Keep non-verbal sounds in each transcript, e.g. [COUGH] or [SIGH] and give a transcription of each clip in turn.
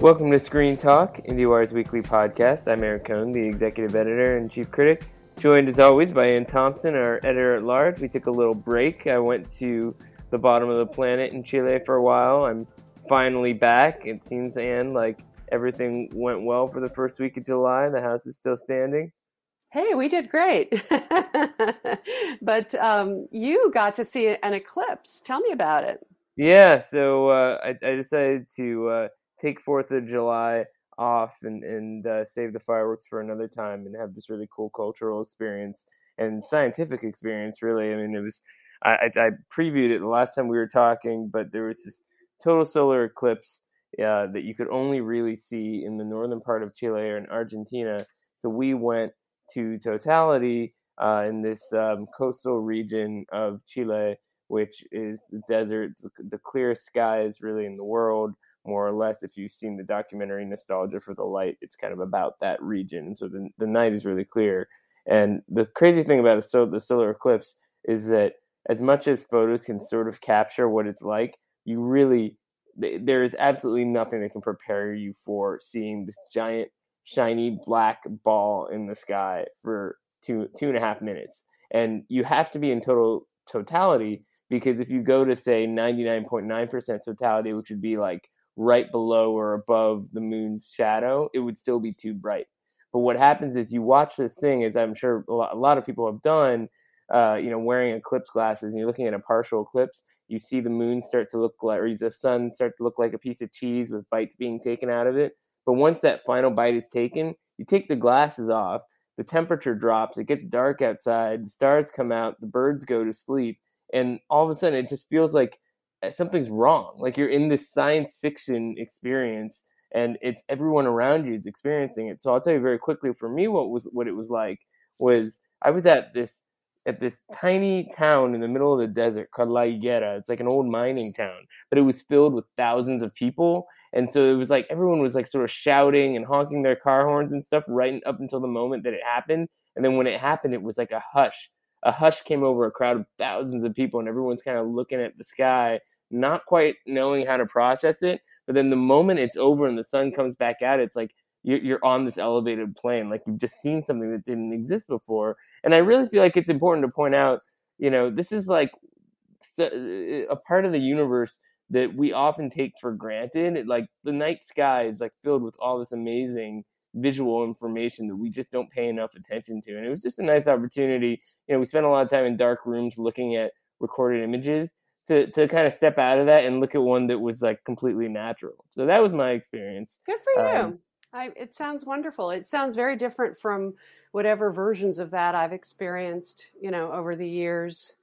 Welcome to Screen Talk, IndieWire's weekly podcast. I'm Eric Kohn, the executive editor and chief critic, joined as always by Anne Thompson, our editor at large. We took a little break. I went to the bottom of the planet in Chile for a while. I'm finally back. It seems, Anne, like everything went well for the first week of July. The house is still standing. Hey, we did great. [LAUGHS] but um, you got to see an eclipse. Tell me about it. Yeah, so uh, I, I, decided to uh, take Fourth of July off and and uh, save the fireworks for another time and have this really cool cultural experience and scientific experience. Really, I mean, it was I, I previewed it the last time we were talking, but there was this total solar eclipse uh, that you could only really see in the northern part of Chile or in Argentina. So we went to totality uh, in this um, coastal region of Chile, which is the desert, the clearest skies really in the world, more or less. If you've seen the documentary Nostalgia for the Light, it's kind of about that region. So the, the night is really clear. And the crazy thing about so the solar eclipse is that as much as photos can sort of capture what it's like, you really there is absolutely nothing that can prepare you for seeing this giant shiny black ball in the sky for two two and a half minutes and you have to be in total totality because if you go to say 99.9% totality which would be like right below or above the moon's shadow it would still be too bright. But what happens is you watch this thing as i'm sure a lot, of people have done uh, you know wearing eclipse glasses and you're looking at a partial eclipse you see the moon start to look like or the sun start to look like a piece of cheese with bites being taken out of it. But once that final bite is taken, you take the glasses off, the temperature drops, it gets dark outside, the stars come out, the birds go to sleep, and all of a sudden it just feels like Uh, something's wrong. Like you're in this science fiction experience and it's everyone around you is experiencing it. So I'll tell you very quickly for me what was what it was like was I was at this at this tiny town in the middle of the desert called La Higuera. It's like an old mining town, but it was filled with thousands of people and so it was like everyone was like sort of shouting and honking their car horns and stuff right up until the moment that it happened. And then when it happened, it was like a hush. A hush came over a crowd of thousands of people, and everyone's kind of looking at the sky, not quite knowing how to process it. But then the moment it's over and the sun comes back out, it's like you're on this elevated plane, like you've just seen something that didn't exist before. And I really feel like it's important to point out, you know, this is like a part of the universe that we often take for granted. Like the night sky is like filled with all this amazing visual information that we just don't pay enough attention to. And it was just a nice opportunity. You know, we spent a lot of time in dark rooms looking at recorded images to, to kind of step out of that and look at one that was like completely natural. So that was my experience. Good for you. Um, I, it sounds wonderful. It sounds very different from whatever versions of that I've experienced, you know, over the years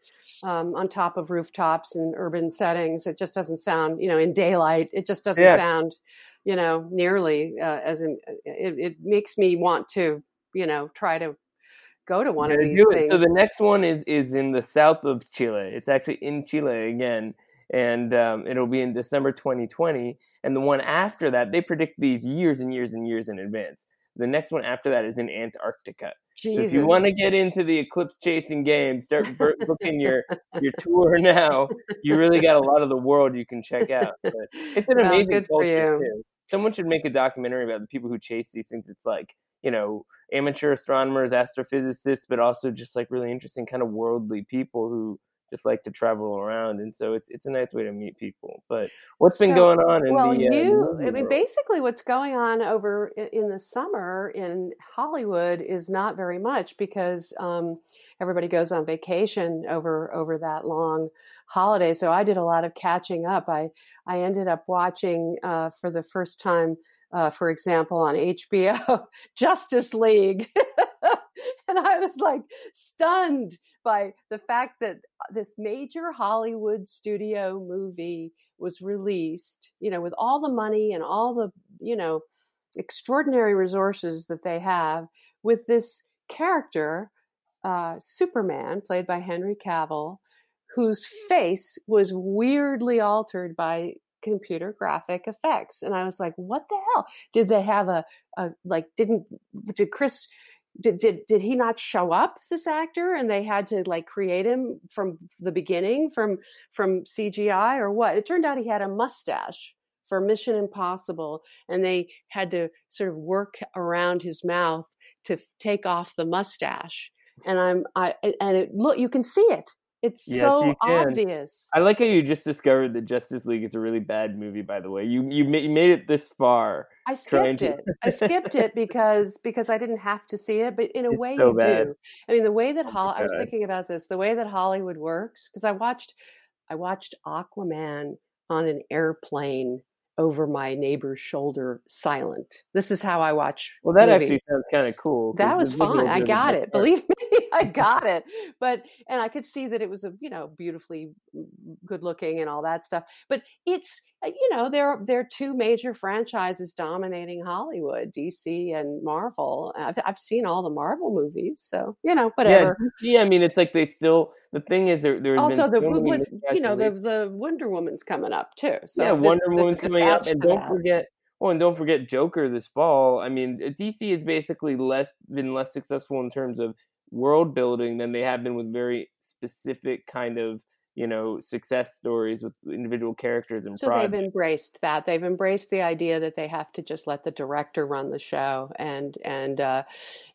um, on top of rooftops and urban settings. It just doesn't sound, you know, in daylight. It just doesn't yeah. sound, you know, nearly uh, as in. It, it, makes me want to, you know, try to go to one of these things. So the next one is is in the south of Chile. It's actually in Chile again, and um, it'll be in December 2020. And the one after that, they predict these years and years and years in advance. The next one after that is in Antarctica. So if you want to get into the eclipse chasing game, start booking your your [LAUGHS] tour now. You really got a lot of the world you can check out. But it's an well, amazing culture too. Someone should make a documentary about the people who chase these things. It's like you know amateur astronomers, astrophysicists, but also just like really interesting kind of worldly people who just like to travel around, and so it's it's a nice way to meet people. But what's been so, going on in well, the uh, you? I mean, basically, what's going on over in the summer in Hollywood is not very much because um, everybody goes on vacation over over that long holiday. So I did a lot of catching up. I I ended up watching uh, for the first time. Uh, for example, on [LAUGHS] HBO, Justice League. [LAUGHS] and I was like stunned by the fact that uh, this major Hollywood studio movie was released, you know, with all the money and all the, you know, extraordinary resources that they have with this character, uh, Superman, played by Henry Cavill, whose face was weirdly altered by computer graphic effects. And I was like, what the hell? Did they have a, a like, didn't, did Chris did, did did he not show up this actor and they had to like create him from the beginning from from cgi or what it turned out he had a mustache for Mission Impossible, and they had to sort of work around his mouth to take off the mustache. And I'm I and it look you can see it. It's yes, so obvious. I like how you just discovered that Justice League is a really bad movie. By the way, you you, you made it this far. I skipped to... it. I skipped it because because I didn't have to see it. But in a it's way, so you bad. do. I mean, the way that oh Hol- I was thinking about this, the way that Hollywood works, because I watched I watched Aquaman on an airplane over my neighbor's shoulder silent. This is how I watch. Well, that movies. actually sounds kind of cool. That was fun. I got it. Believe me, [LAUGHS] I got it. But and I could see that it was a you know beautifully good looking and all that stuff. But it's uh, you know there there are two major franchises dominating Hollywood, DC and Marvel. I've, I've seen all the Marvel movies, so you know whatever. Yeah, yeah I mean it's like they still the thing is there there's also the so you know the the Wonder Woman's coming up too. So yeah, this, Wonder Woman's coming up, and don't that. forget. Oh, and don't forget Joker this fall. I mean, DC has basically less been less successful in terms of world building than they have been with very specific kind of you know success stories with individual characters and so projects. they've embraced that they've embraced the idea that they have to just let the director run the show and and uh,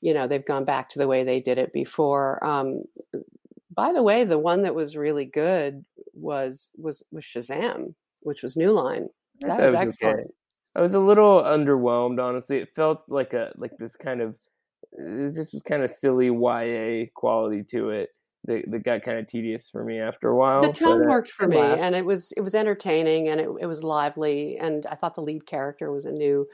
you know they've gone back to the way they did it before um, by the way the one that was really good was was was shazam which was new line that was, was excellent okay. i was a little underwhelmed honestly it felt like a like this kind of it just was kind of silly ya quality to it that, that got kind of tedious for me after a while. The tone but, uh, worked for me, and it was it was entertaining and it, it was lively, and I thought the lead character was a new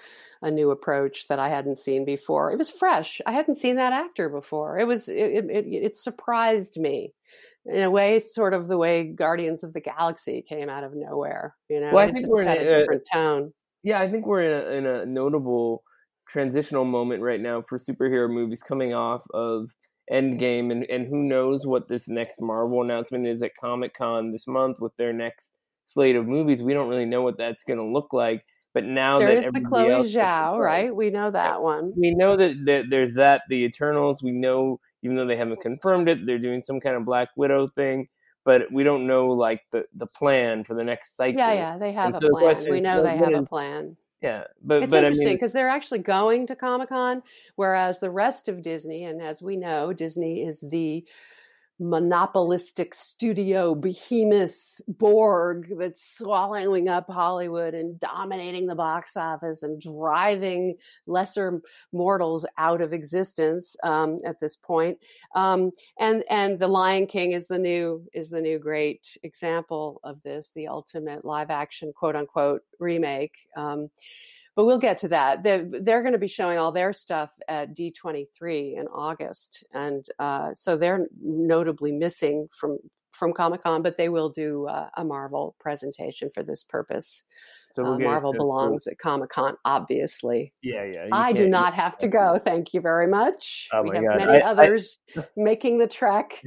a new approach that I hadn't seen before. It was fresh. I hadn't seen that actor before. It was it it, it surprised me in a way, sort of the way Guardians of the Galaxy came out of nowhere. You know, well, I think we're in a, a different tone. Yeah, I think we're in a, in a notable transitional moment right now for superhero movies coming off of Endgame, and, and who knows what this next Marvel announcement is at Comic Con this month with their next slate of movies. We don't really know what that's going to look like. But now there that is the Chloe Zhao, right? We know that one. We know that, that there's that the Eternals. We know, even though they haven't confirmed it, they're doing some kind of Black Widow thing. But we don't know like the the plan for the next cycle. Yeah, yeah, they have and a so plan. We know they have a plan. Yeah, but it's but, interesting because I mean, they're actually going to Comic Con, whereas the rest of Disney, and as we know, Disney is the monopolistic studio behemoth Borg that's swallowing up Hollywood and dominating the box office and driving lesser mortals out of existence um, at this point. Um, and and the Lion King is the new is the new great example of this, the ultimate live action quote unquote remake. Um, but we'll get to that. They're, they're going to be showing all their stuff at D23 in August, and uh, so they're notably missing from from Comic Con, but they will do uh, a Marvel presentation for this purpose. So we'll uh, Marvel belongs at Comic Con, obviously. Yeah, yeah. I do not have to go. Thank you very much. Oh we have God. many I, others I, making the trek.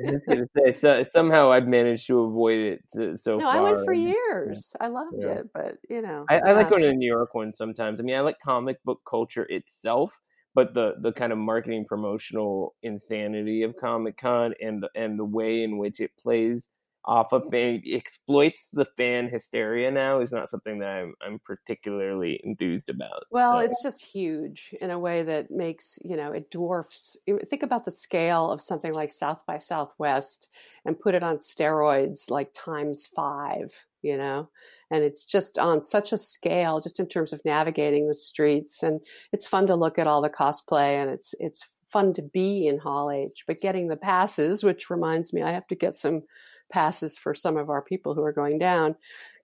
say, so, somehow I've managed to avoid it so far. no, far. I went for years. I loved yeah. it, but you know, I, I like going to the New York one sometimes. I mean, I like comic book culture itself, but the the kind of marketing promotional insanity of Comic Con and the and the way in which it plays off of fan exploits the fan hysteria now is not something that I'm I'm particularly enthused about. Well, so. it's just huge in a way that makes you know it dwarfs. Think about the scale of something like South by Southwest and put it on steroids like times five. You know, and it's just on such a scale, just in terms of navigating the streets, and it's fun to look at all the cosplay, and it's it's fun to be in Hall H, but getting the passes, which reminds me, I have to get some passes for some of our people who are going down.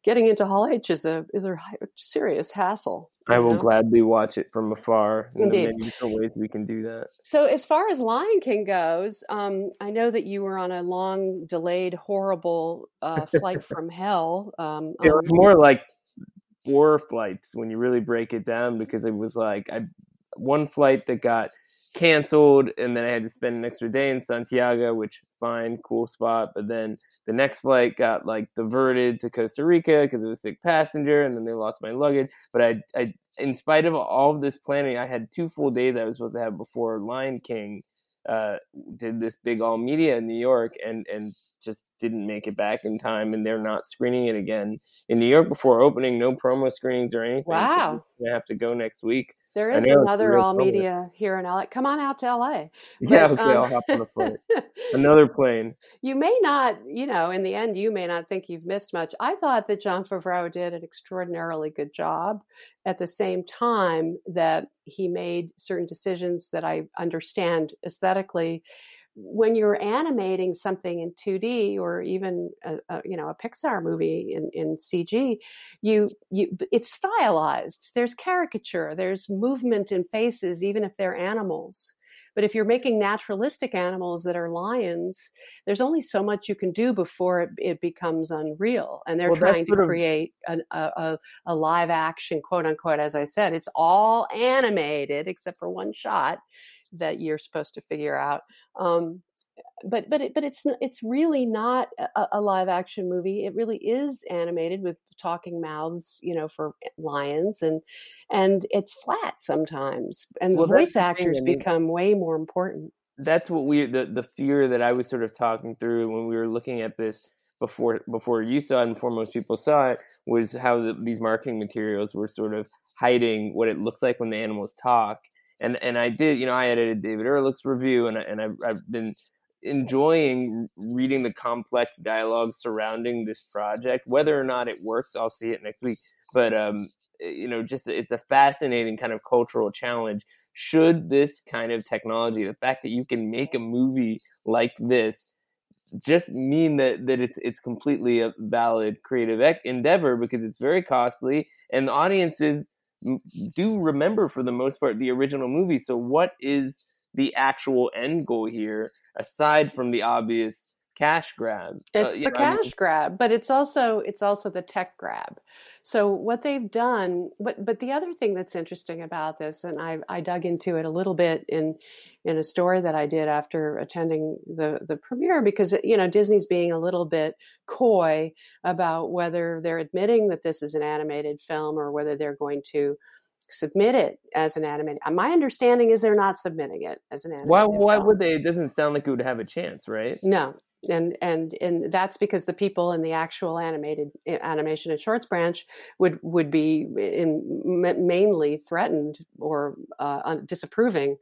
Getting into Hall H is a is a serious hassle. I will know? gladly watch it from afar. Indeed. many different ways we can do that. So, as far as Lion King goes, um, I know that you were on a long, delayed, horrible uh, flight [LAUGHS] from hell. Um, it was um, more like four flights when you really break it down, because it was like I one flight that got canceled and then I had to spend an extra day in Santiago, which fine, cool spot. But then the next flight got like diverted to Costa Rica because it was a sick passenger, and then they lost my luggage. But I, I, in spite of all of this planning, I had two full days I was supposed to have before Lion King uh, did this big all media in New York, and and just didn't make it back in time, and they're not screening it again in New York before opening. No promo screenings or anything. Wow, so I have to go next week. There is another all media here in LA. Come on out to LA. [LAUGHS] But, yeah, okay, um, I'll hop on a plane. [LAUGHS] another plane. You may not, you know, in the end, you may not think you've missed much. I thought that Jon Favreau did an extraordinarily good job. At the same time, that he made certain decisions that I understand aesthetically when you're animating something in 2D or even a, a, you know a Pixar movie in, in CG, you you it's stylized. There's caricature. There's movement in faces, even if they're animals. But if you're making naturalistic animals that are lions, there's only so much you can do before it, it becomes unreal. And they're well, trying to create a, a, a live action, quote unquote, as I said, it's all animated except for one shot that you're supposed to figure out. Um, but but it, but it's it's really not a, a, live action movie. It really is animated with talking mouths, you know, for lions, and and it's flat sometimes. And well, the voice actors the thing, I mean, become way more important. That's what we the the fear that I was sort of talking through when we were looking at this before before you saw it and before most people saw it was how the, these marketing materials were sort of hiding what it looks like when the animals talk and and I did, you know, I edited David Ehrlich's review, and and I've, I've been enjoying reading the complex dialogue surrounding this project. Whether or not it works, I'll see it next week. But um, eh, you know, just it's a fascinating kind of cultural challenge. Should this kind of technology, the fact that you can make a movie like this, just mean that that it's it's completely a valid creative endeavor because it's very costly and the audiences do remember for the most part the original movie. So what is the actual end goal here aside from the obvious cash grab? Uh, it's uh, the know, cash I mean, grab, but it's also it's also the tech grab. So what they've done, but but the other thing that's interesting about this, and I, I dug into it a little bit in in a story that I did after attending the the premiere, because you know Disney's being a little bit coy about whether they're admitting that this is an animated film or whether they're going to submit it as an animated. My understanding is they're not submitting it as an animated. Why? Why film. would they? It doesn't sound like it would have a chance, right? No, and and and that's because the people in the actual animated animation and shorts branch would would be in, mainly threatened or uh, disapproving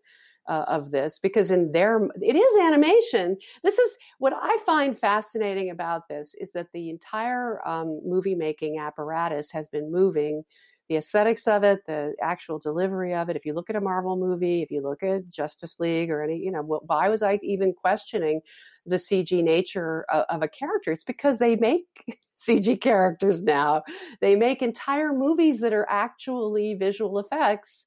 uh, of this because in their it is animation this is what i find fascinating about this is that the entire um, movie making apparatus has been moving the aesthetics of it, the actual delivery of it. If you look at a Marvel movie, if you look at Justice League or any, you know, why was I even questioning the CG nature of, of a character? It's because they make [LAUGHS] CG characters now. They make entire movies that are actually visual effects.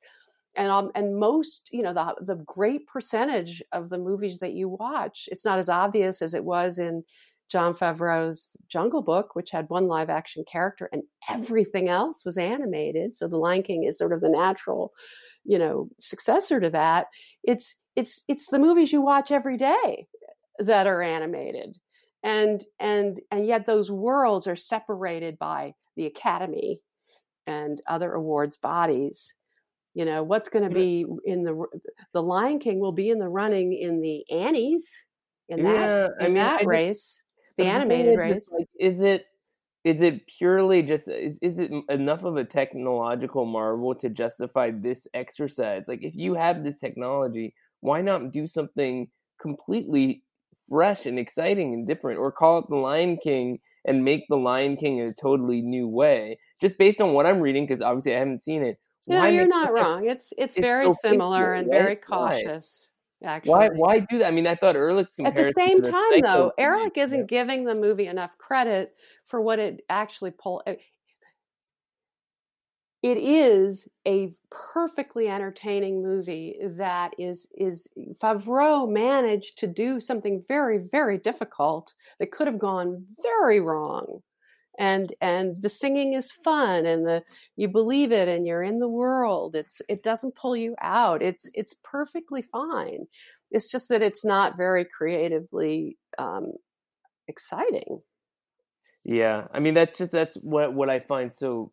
And um, and most, you know, the the great percentage of the movies that you watch, it's not as obvious as it was in Jon Favreau's Jungle Book, which had one live action character and everything else was animated. So the Lion King is sort of the natural, you know, successor to that. It's it's it's the movies you watch every day that are animated. And and and yet those worlds are separated by the Academy and other awards bodies. You know, what's going to be in the the Lion King will be in the running in the Annies in that in I mean, that I race the animated race. Like, is it is it purely just is, is it enough of a technological marvel to justify this exercise? Like if you have this technology, why not do something completely fresh and exciting and different or call it the Lion King and make the Lion King in a totally new way? Just based on what I'm reading because obviously I haven't seen it. No, you're not wrong. It's it's, it's very so similar and very cautious. Actually. Why? Why do that? I mean, I thought Ehrlich's at the same time though. Ehrlich isn't yeah. giving the movie enough credit for what it actually pulled. Eh, It is a perfectly entertaining movie that is is Favreau managed to do something very very difficult that could have gone very wrong. And and the singing is fun and the you believe it and you're in the world. It's it doesn't pull you out. It's it's perfectly fine. It's just that it's not very creatively um, exciting. Yeah. I mean that's just that's what what i find so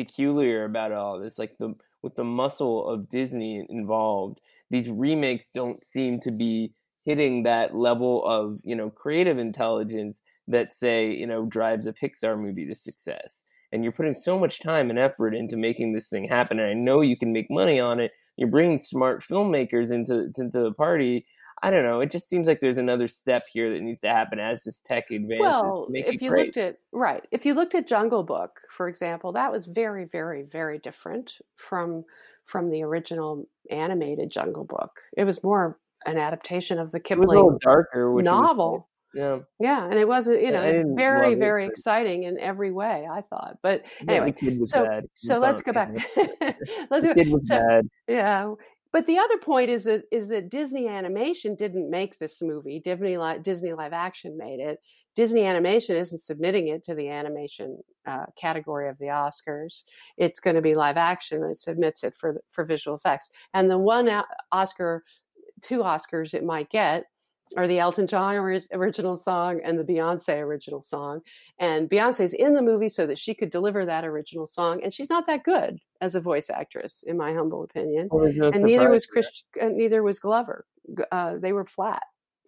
peculiar about all this like the with the muscle of disney involved these remakes don't seem to be hitting that level of you know creative intelligence that say you know drives a Pixar movie to success. And you're putting so much time and effort into making this thing happen, and I know you can make money on it. You're bringing smart filmmakers into into the party. I don't know. It just seems like there's another step here that needs to happen as this tech advances. Well, if you great. looked at right, if you looked at Jungle Book, for example, that was very, very, very different from from the original animated Jungle Book. It was more an adaptation of the Kipling darker novel. yeah, yeah, and it wasn't. You know, it's very, very it, exciting in every way. I thought, but anyway, so so let's go back. [LAUGHS] let's go. So, bad. Yeah, but the other point is that is that Disney Animation didn't make this movie. Disney Disney Live Action made it. Disney Animation isn't submitting it to the animation uh, category of the Oscars. It's going to be live action that submits it for for visual effects. And the one Oscar, two Oscars it might get are the Elton John original song and the Beyonce original song. And Beyonce's in the movie so that she could deliver that original song, and she's not that good as a voice actress, in my humble opinion. and neither was Chris, uh, neither was Glover. Uh, they were flat,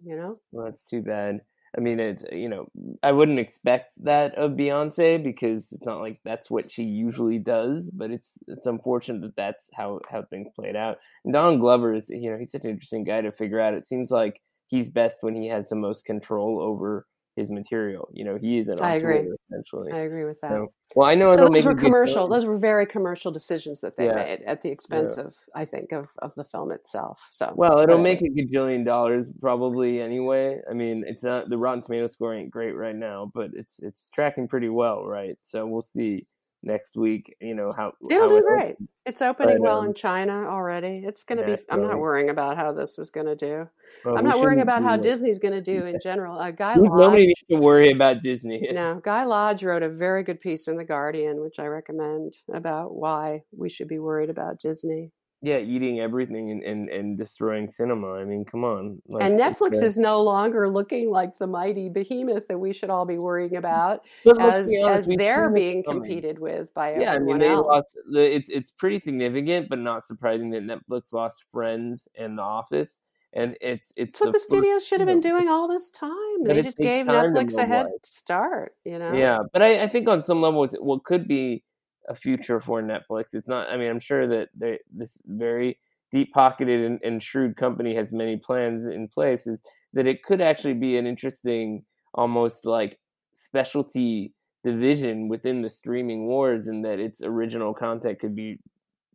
you know. Well, that's too bad. I mean, it's you know, I wouldn't expect that of Beyonce because it's not like that's what she usually does. But it's it's unfortunate that that's how how things played out. And Don Glover is you know he's such an interesting guy to figure out. It seems like he's best when he has the most control over his material. You know, he is an I agree. essentially. I agree with that. So, well, I know so those were commercial. Those were very commercial decisions that they yeah. made at the expense yeah. of, I think, of, of the film itself. So well, it'll make a gajillion dollars probably anyway. I mean, it's not the Rotten Tomato score ain't great right now, but it's it's tracking pretty well, right? So we'll see next week. You know how it'll how do it great. It's opening but, well um, in China already. It's going to be. I'm not worrying about how this is going to do. Well, I'm not worrying about how Disney's going to do in general. Uh, Guy Lodge, nobody needs to worry about Disney. [LAUGHS] no, Guy Lodge wrote a very good piece in the Guardian, which I recommend about why we should be worried about Disney yeah, eating everything and, and, and destroying cinema. I mean, come on. Like, and Netflix is no longer looking like the mighty behemoth that we should all be worrying mm-hmm. about as honest, as they're being competed with by yeah. I mean, they else. lost. The, it's it's pretty significant, but not surprising that Netflix lost Friends and The Office. And it's it's what the, studios should have been doing all this time. They just gave Netflix a head start, you know. Yeah, but I, I think on some level, it's what could be a future for Netflix. It's not. I mean, I'm sure that they, this very deep pocketed and, and, shrewd company has many plans in place. Is that it could actually be an interesting, almost like specialty division within the streaming wars, and that its original content could be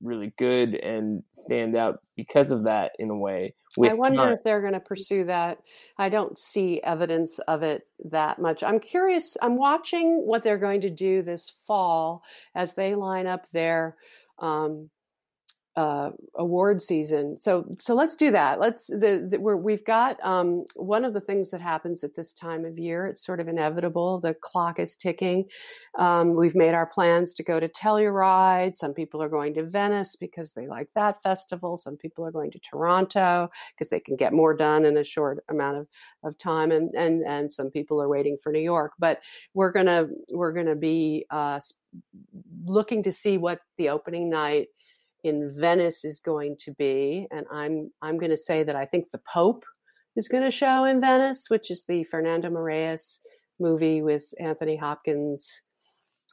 really good and stand out because of that in a way. I wonder time. if they're going to pursue that. I don't see evidence of it that much. I'm curious. I'm watching what they're going to do this fall as they line up their um, uh, award season. So so let's do that. Let's the, the we have got um, one of the things that happens at this time of year. It's sort of inevitable. The clock is ticking. Um, we've made our plans to go to Telluride. Some people are going to Venice because they like that festival. Some people are going to Toronto because they can get more done in a short amount of, of time. And and and some people are waiting for New York. But we're gonna we're gonna be uh, looking to see what the opening night in Venice is going to be, and I'm I'm going to say that I think the Pope is going to show in Venice, which is the Fernando Meirelles movie with Anthony Hopkins.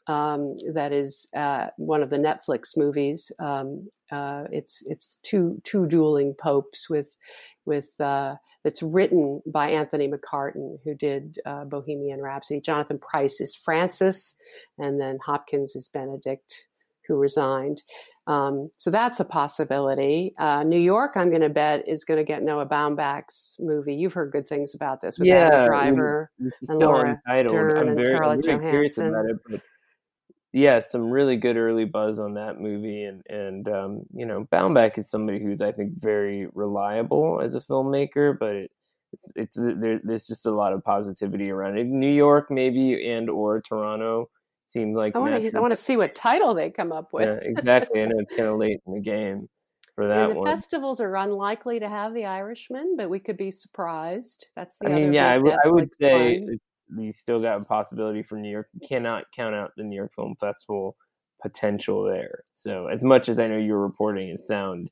Um, that is uh, one of the Netflix movies. Um, uh, it's it's two two dueling popes with with uh, that's written by Anthony McCarten, who did uh, Bohemian Rhapsody. Jonathan Pryce is Francis, and then Hopkins is Benedict, who resigned. Um, so that's a possibility. Uh, New York, I'm going to bet, is going to get Noah Baumbach's movie. You've heard good things about this with yeah, Adam Driver and Laura Dern I'm and very, Scarlett I'm Johansson. It, but yeah, some really good early buzz on that movie, and and um, you know, Baumbach is somebody who's I think very reliable as a filmmaker, but it, it's it's there, there's just a lot of positivity around it. New York, maybe, and or Toronto seemed like I want to I want to see what title they come up with. Yeah, [LAUGHS] exactly. I know it's kind of late in the game for that the one. Festivals are unlikely to have the Irishman, but we could be surprised. That's the I mean, yeah, I, w- I would say you still got a possibility for New York. You cannot count out the New York Film Festival potential there. So as much as I know your reporting is sound,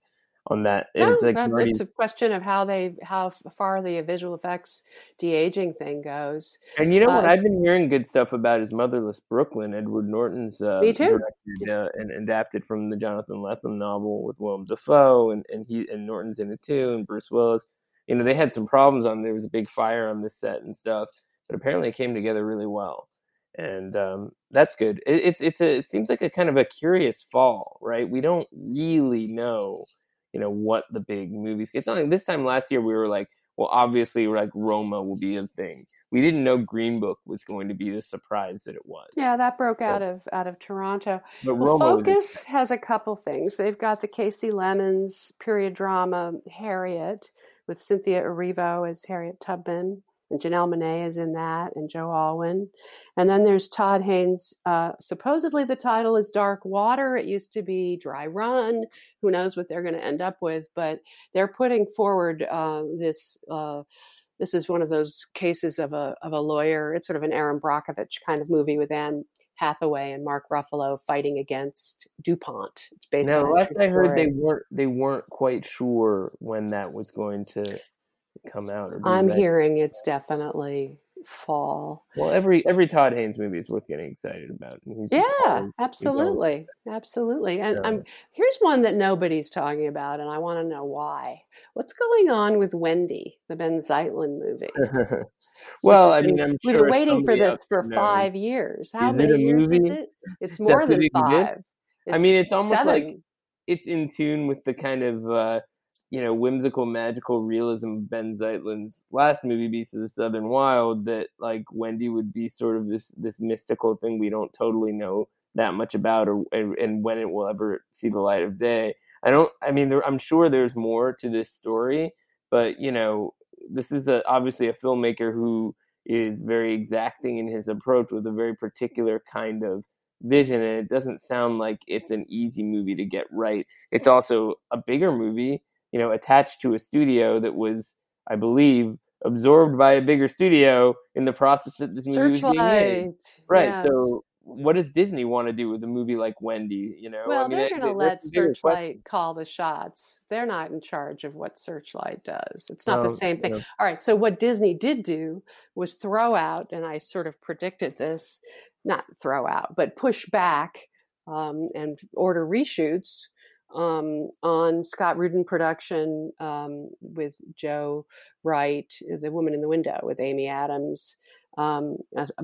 on that. No, it's, like it's a question of how they how far the visual effects de aging thing goes. And you know what? Uh, I've been hearing good stuff about his Motherless Brooklyn. Edward Norton's uh, me too. Directed, uh, and adapted from the Jonathan Lethem novel with Willem Dafoe, and and he and Norton's in it too, and Bruce Willis. You know, they had some problems on. There was a big fire on the set and stuff, but apparently it came together really well and um, that's good. It, it's it's a it seems like a kind of a curious fall, right? We don't really know you know what the big movies. It's not like this time last year we were like, well, obviously like Roma will be a thing. We didn't know Green Book was going to be the surprise that it was. Yeah, that broke so, out of out of Toronto. But well, Focus has a couple things. They've got the Kasi Lemmons period drama Harriet with Cynthia Erivo as Harriet Tubman and Janelle Monáe is in that, and Joe Alwyn. And then there's Todd Haynes. Uh, supposedly the title is Dark Water. It used to be Dry Run. Who knows what they're going to end up with? But they're putting forward uh, this. Uh, this is one of those cases of a of a lawyer. It's sort of an Erin Brockovich kind of movie with Anne Hathaway and Mark Ruffalo fighting against DuPont. It's based now, on. last I heard, they weren't they weren't quite sure when that was going to come out? I'm hearing it's definitely fall. Well, every every Todd Haynes movie is worth getting excited about. Yeah, absolutely, absolutely. And yeah. I'm here's one that nobody's talking about, and I want to know why. What's going on with Wendy, the Ben Zeitlin movie? [LAUGHS] well, I mean, I'm we've been waiting for this for knows. five years. How is many years movie? is it? It's more than five. I mean, it's almost seven. like it's in tune with the kind of. Uh, you know, whimsical, magical realism of Ben Zeitlin's last movie, Beast of the Southern Wild, that like Wendy would be sort of this this mystical thing we don't totally know that much about, or and, and when it will ever see the light of day. I don't. I mean, there, I'm sure there's more to this story, but you know, this is a, obviously a filmmaker who is very exacting in his approach with a very particular kind of vision and it doesn't sound like it's an easy movie to get right it's also a bigger movie you know, attached to a studio that was, I believe, absorbed by a bigger studio in the process that this movie Searchlight. was being made. Right. Yes. So what does Disney want to do with a movie like Wendy? You know, well, I mean, they're going to let Searchlight call the shots. They're not in charge of what Searchlight does. It's not the same thing. All right. So what Disney did do was throw out, and I sort of predicted this, not throw out, but push back um, and order reshoots um, on Scott Rudin production um, with Joe Wright, The Woman in the Window with Amy Adams, um,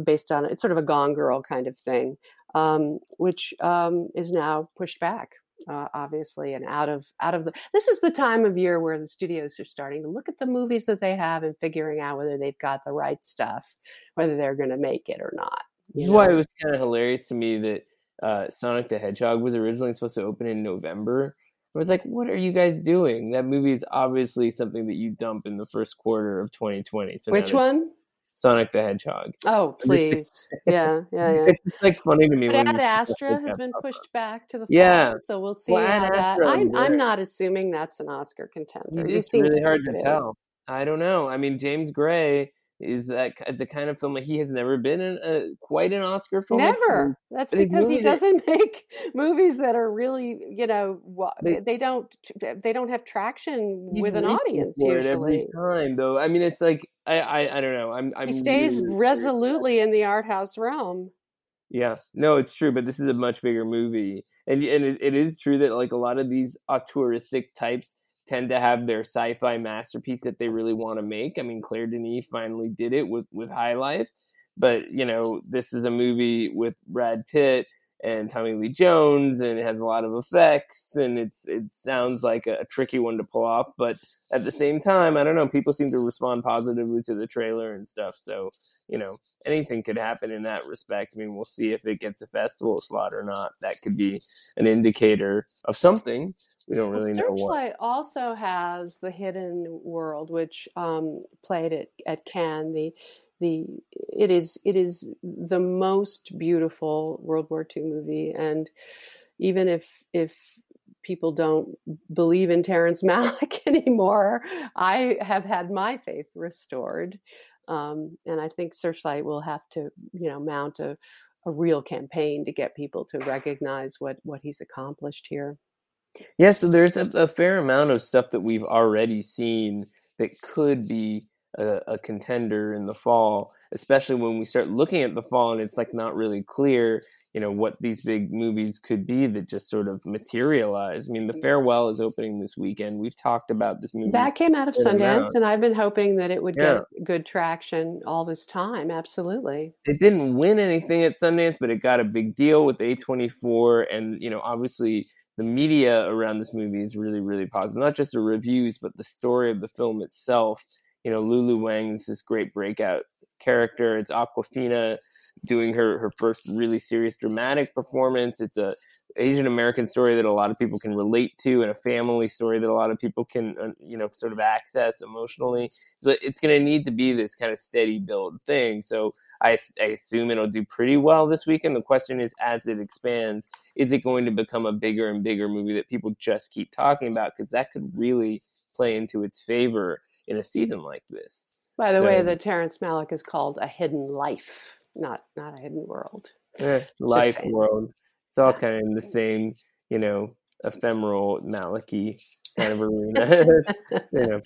based on it's sort of a Gone Girl kind of thing, um, which um, is now pushed back. Uh, obviously, and out of out of the this is the time of year where the studios are starting to look at the movies that they have and figuring out whether they've got the right stuff, whether they're going to make it or not. This is why it was kind of hilarious to me that uh, Sonic the Hedgehog was originally supposed to open in November. I was like, what are you guys doing? That movie is obviously something that you dump in the first quarter of 2020. So Which one? Sonic the Hedgehog. Oh, [LAUGHS] please. yeah, yeah, yeah. [LAUGHS] It's like funny to me. But Ad Astra has been pushed back to the fall, yeah. So we'll see well, how that. I'm, I'm not assuming that's an Oscar contender. It's really hard to tell. Is. I don't know. I mean, James Gray is that is a kind of film that he has never been in a, quite an Oscar film. Never. That's because he doesn't [LAUGHS] make movies that are really, you know, they, they don't they don't have traction with an audience usually. every time, though. I mean, it's like I I, I don't know. I'm, I'm he stays really resolutely in the art house realm. Yeah, no, it's true, but this is a much bigger movie, and and it, it is true that like a lot of these auteuristic types tend to have their sci-fi masterpiece that they really want to make. I mean, Claire Denis finally did it with with High Life, but you know, this is a movie with Brad Pitt and Tommy Lee Jones, and it has a lot of effects, and it's it sounds like a, a tricky one to pull off. But at the same time, I don't know. People seem to respond positively to the trailer and stuff, so you know, anything could happen in that respect. I mean, we'll see if it gets a festival slot or not. That could be an indicator of something. We don't really well, know what. Searchlight also has the Hidden World, which um, played at at Cannes. The the it is it is the most beautiful World War II movie, and even if if people don't believe in Terrence [LAUGHS] Malick anymore, I have had my faith restored, um, and I think Searchlight will have to you know mount a a real campaign to get people to recognize what what he's accomplished here. Yeah, so there's a, a fair amount of stuff that we've already seen that could be a, a contender in the fall, especially when we start looking at the fall and it's like not really clear you know what these big movies could be that just sort of materialize. I mean, The Farewell is opening this weekend. We've talked about this movie. That came out of Sundance, and I've been hoping that it would yeah. get good traction all this time. Absolutely. It didn't win anything at Sundance, but it got a big deal with A24, and you know, obviously the media around this movie is really, really positive. Not just the reviews, but the story of the film itself. You know, Lulu Wang is this great breakout character. It's Awkwafina doing her her first really serious dramatic performance. It's a Asian American story that a lot of people can relate to, and a family story that a lot of people can uh, you know sort of access emotionally. But it's going to need to be this kind of steady build thing. So I, I assume it'll do pretty well this weekend. The question is, as it expands, is it going to become a bigger and bigger movie that people just keep talking about? Because that could really play into its favor in a season like this. By the so, way, the Terrence Malick is called A Hidden Life not not a hidden world. Eh, life world. It's all kind of in the same, you know, ephemeral Malicky kind of arena. [LAUGHS] [LAUGHS] you know.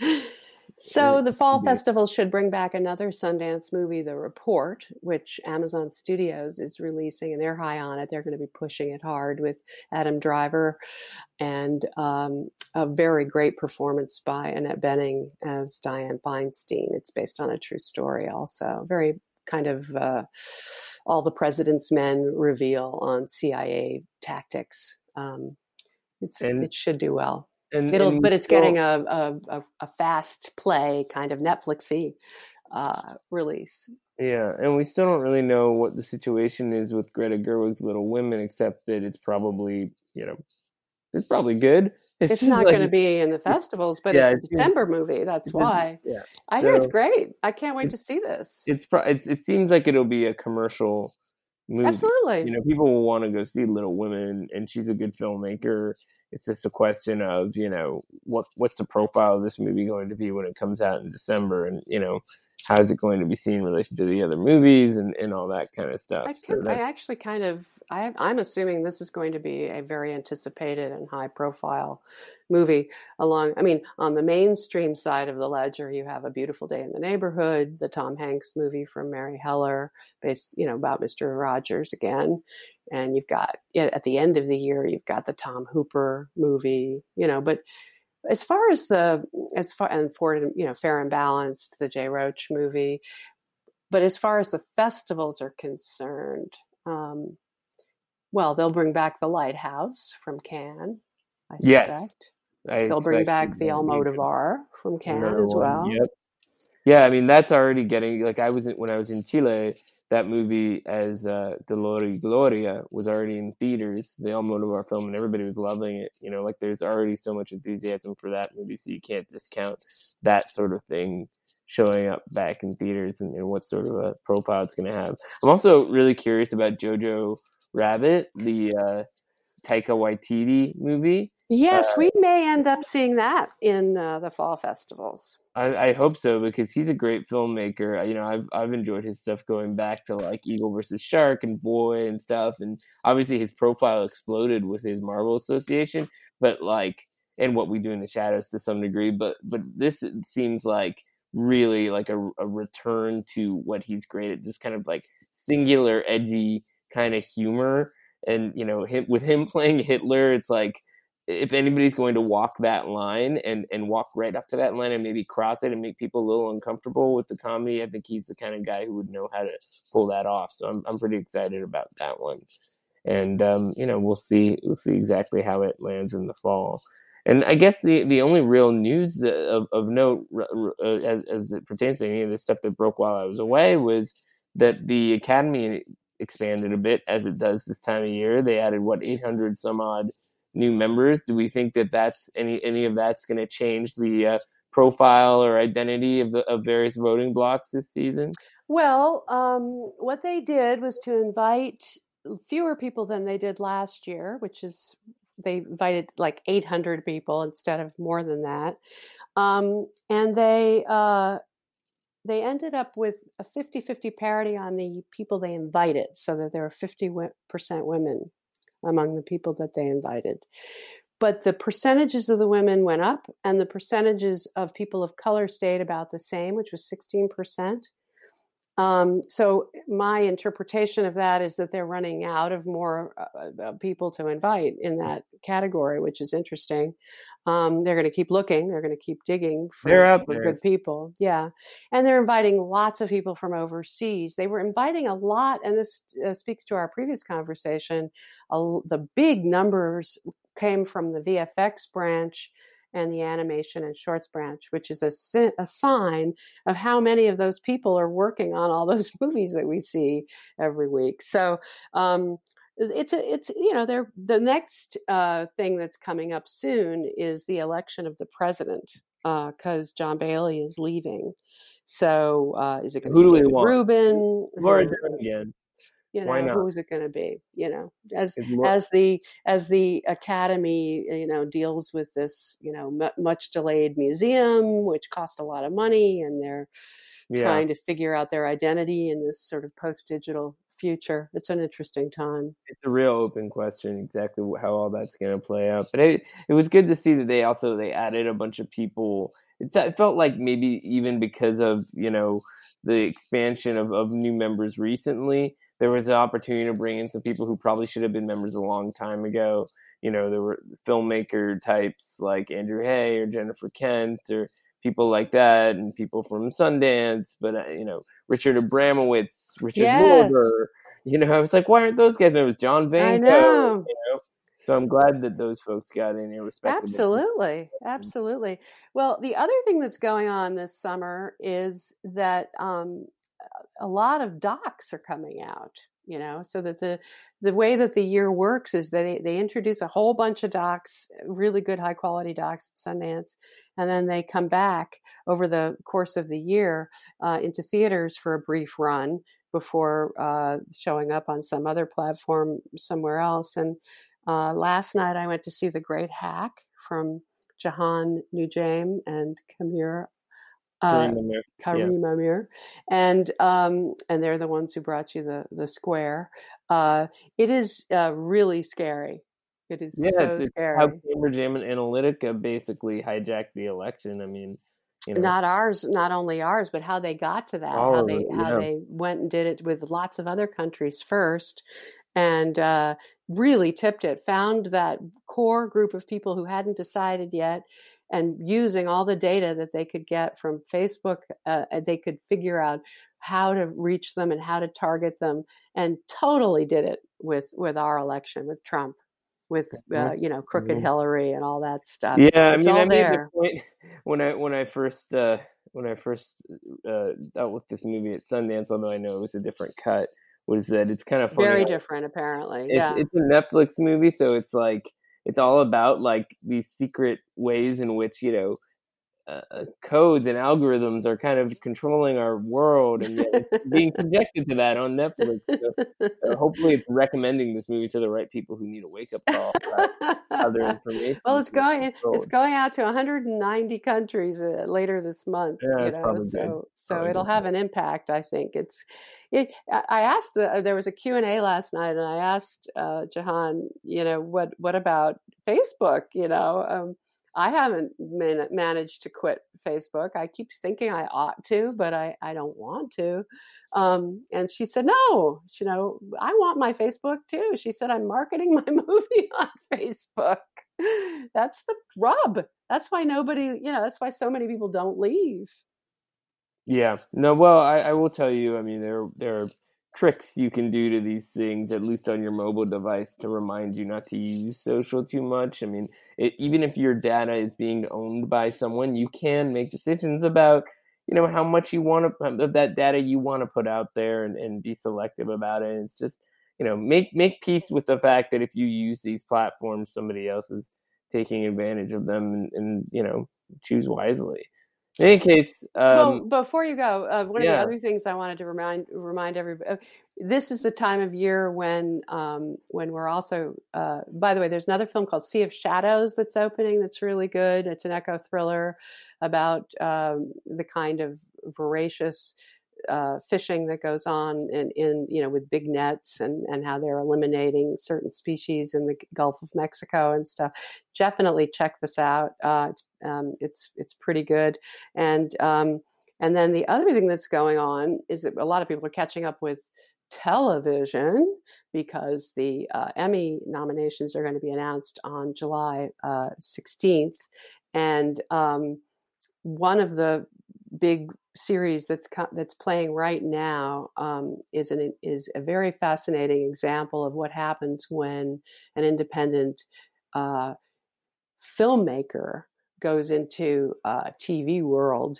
So the fall festival should bring back another Sundance movie, The Report, which Amazon Studios is releasing, and they're high on it. They're going to be pushing it hard with Adam Driver, and um, a very great performance by Annette Bening as Dianne Feinstein. It's based on a true story, also very kind of uh, all the president's men reveal on CIA tactics. Um, it's and, it should do well. And, It'll, and but it's getting a, a, a fast play kind of Netflixy uh, release. Yeah, and we still don't really know what the situation is with Greta Gerwig's Little Women, except that it's probably you know it's probably good. It's, it's not like, going to be in the festivals, but yeah, it's a December movie. That's why. Yeah, I hear it's great. I can't wait to see this. It's, it's it seems like it'll be a commercial movie. Absolutely. You know, people will want to go see Little Women, and she's a good filmmaker. It's just a question of you know what what's the profile of this movie going to be when it comes out in December, and you know how is it going to be seen in relation to the other movies and, and all that kind of stuff. I, so I actually kind of I, I'm assuming this is going to be a very anticipated and high profile movie. Along, I mean, on the mainstream side of the ledger, you have A Beautiful Day in the Neighborhood, the Tom Hanks movie from Marielle Heller, based, you know, about Mr. Rogers again. And you've got, at the end of the year, you've got the Tom Hooper movie, you know, but as far as the as far and for you know fair and balanced the jay roach movie but as far as the festivals are concerned um, well, they'll bring back the Lighthouse from Cannes. I suspect. Yes, I they'll bring back the Almodovar from Cannes as well. Yep. Yeah, I mean that's already getting like I was in, when I was in Chile. That movie as uh, Dolor y Gloria was already in theaters, the Almodovar film, and everybody was loving it. You know, like there's already so much enthusiasm for that movie, so you can't discount that sort of thing showing up back in theaters and, and what sort of a profile it's going to have. I'm also really curious about Jojo Rabbit, the uh, Taika Waititi movie. Yes, uh, we may end up seeing that in uh, the fall festivals. I, I, hope so because he's a great filmmaker. You know, I've I've enjoyed his stuff going back to like Eagle versus Shark and Boy and stuff, and obviously his profile exploded with his Marvel association. But like, and what we do in the shadows to some degree. But but this seems like really like a, a return to what he's great at, just kind of like singular, edgy kind of humor. And you know, him, with him [LAUGHS] playing Hitler, it's like if anybody's going to walk that line and and walk right up to that line and maybe cross it and make people a little uncomfortable with the comedy, I think he's the kind of guy who would know how to pull that off. So I'm I'm pretty excited about that one. And um, you know, we'll see we'll see exactly how it lands in the fall. And I guess the, the only real news of, of note uh, as, as it pertains to any of the stuff that broke while I was away was that the Academy expanded a bit as it does this time of year. They added what 800 some odd new members. Do we think that that's any any of that's going to change the uh, profile or identity of the of various voting blocks this season? Well, um, what they did was to invite fewer people than they did last year, which is they invited like 800 people instead of more than that. Um, and they uh, they ended up with a 50-50 parity on the people they invited so that there were 50% women among the people that they invited but the percentages of the women went up, and the percentages of people of color stayed about the same, which was 16%. Um, so my interpretation of that is that they're running out of more uh, uh people to invite in that category, which is interesting. Um, they're going to keep looking. They're going to keep digging for, for good people. Yeah, and they're inviting lots of people from overseas. They were inviting a lot, and this uh, speaks to our previous conversation. Uh, the big numbers came from the VFX branch and the animation and shorts branch, which is a, a sign of how many of those people are working on all those [LAUGHS] movies that we see every week. So, um, it's a it's you know they're the next uh, thing that's coming up soon is the election of the president because uh, John Bailey is leaving. So uh, is it going to be David Rubin? Laura again. You know, who's it going to be? You know, as more- as the as the academy, you know, deals with this, you know, m- much delayed museum, which cost a lot of money, and they're yeah. trying to figure out their identity in this sort of post digital future. It's an interesting time. It's a real open question exactly how all that's going to play out. But it it was good to see that they also they added a bunch of people. It's, it felt like maybe even because of you know the expansion of, of new members recently there was an opportunity to bring in some people who probably should have been members a long time ago. You know, there were filmmaker types like Andrew Haigh or Jennifer Kent or people like that, and people from Sundance. But uh, you know, Richard Abramowitz, Richard yes. You know, I was like, why aren't those guys? members? John Van. I know. You know? So I'm glad that those folks got in irrespective. Absolutely, absolutely. Well, the other thing that's going on this summer is that um, a lot of docs are coming out you know so that the the way that the year works is they they introduce a whole bunch of docs really good high quality docs at sundance and then they come back over the course of the year uh, into theaters for a brief run before uh, showing up on some other platform somewhere else and uh, last night i went to see the great hack from Jehane Noujaim and Kamir uh, Karim Amer, and um, and they're the ones who brought you the the square. Uh, it is uh, really scary. It is yeah, so it's, scary. How Cambridge Analytica basically hijacked the election. I mean, you know. not ours, not only ours, but how they got to that. All how they it, how they went and did it with lots of other countries first, and uh, really tipped it. Found that core group of people who hadn't decided yet and using all the data that they could get from Facebook, uh, they could figure out how to reach them and how to target them, and totally did it with with our election with Trump, with uh, you know crooked mm-hmm. Hillary and all that stuff. Yeah, it's I mean, I made there. the point [LAUGHS] when I when I first uh, when I first uh, dealt with this movie at Sundance, although I know it was a different cut, was that it's kind of funny very different apparently. It's, yeah, it's a Netflix movie, so it's like it's all about like these secret ways in which you know uh, codes and algorithms are kind of controlling our world and being [LAUGHS] subjected to that on Netflix. So, uh, hopefully, it's recommending this movie to the right people who need a wake up [LAUGHS] call other information. Well, it's going it's going out to 190 countries uh, later this month. Yeah, you know, so so probably it'll good. have an impact. I think it's. It, I asked uh, there was a Q&A last night and I asked uh, Jehane, you know, what what about Facebook, you know? Um, I haven't man- managed to quit Facebook. I keep thinking I ought to, but I, I don't want to. Um, and she said, no, you know, I want my Facebook too. She said, I'm marketing [LAUGHS] my movie on Facebook. That's the rub. That's why nobody, you know, that's why so many people don't leave. Yeah. No, well, I, I will tell you, I mean, there, there are tricks you can do to these things, at least on your mobile device, to remind you not to use social too much. I mean, it, even if your data is being owned by someone, you can make decisions about, you know, how much you want to um, of that data you want to put out there, and, and be selective about it. It's just, you know, make make peace with the fact that if you use these platforms, somebody else is taking advantage of them, and, and you know, choose wisely. In any case, um, well, before you go, uh, one yeah. of the other things I wanted to remind remind everybody: uh, this is the time of year when um, when we're also. Uh, by the way, there's another film called Sea of Shadows that's opening. That's really good. It's an eco thriller about um, the kind of voracious uh, fishing that goes on in, in you know with big nets and and how they're eliminating certain species in the Gulf of Mexico and stuff. Definitely check this out. Uh, it's um, it's it's pretty good and. Um, and then the other thing that's going on is that a lot of people are catching up with television because the uh, Emmy nominations are going to be announced on July uh, 16th. And um, one of the big series that's that's playing right now um, is an is a very fascinating example of what happens when an independent uh, filmmaker goes into a TV world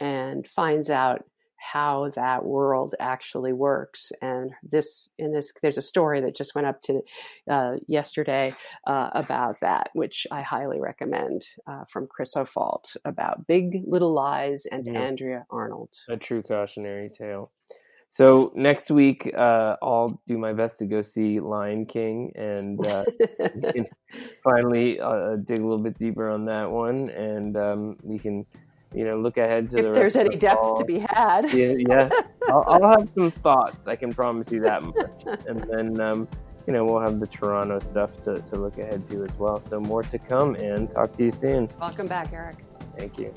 and finds out how that world actually works. And this, in this, there's a story that just went up to uh, yesterday uh, about that, which I highly recommend uh, from Chris O'Falt about Big Little Lies and yeah. Andrea Arnold. A true cautionary tale. So next week, uh, I'll do my best to go see Lion King and uh, [LAUGHS] finally uh, dig a little bit deeper on that one, and um, we can you know, look ahead to if the. There's any depth to be had. Yeah, yeah. I'll, I'll, have some thoughts. I can promise you that much. [LAUGHS] and then, um, you know, we'll have the Toronto stuff to, to look ahead to as well. So more to come, and talk to you soon. Welcome back, Eric. Thank you.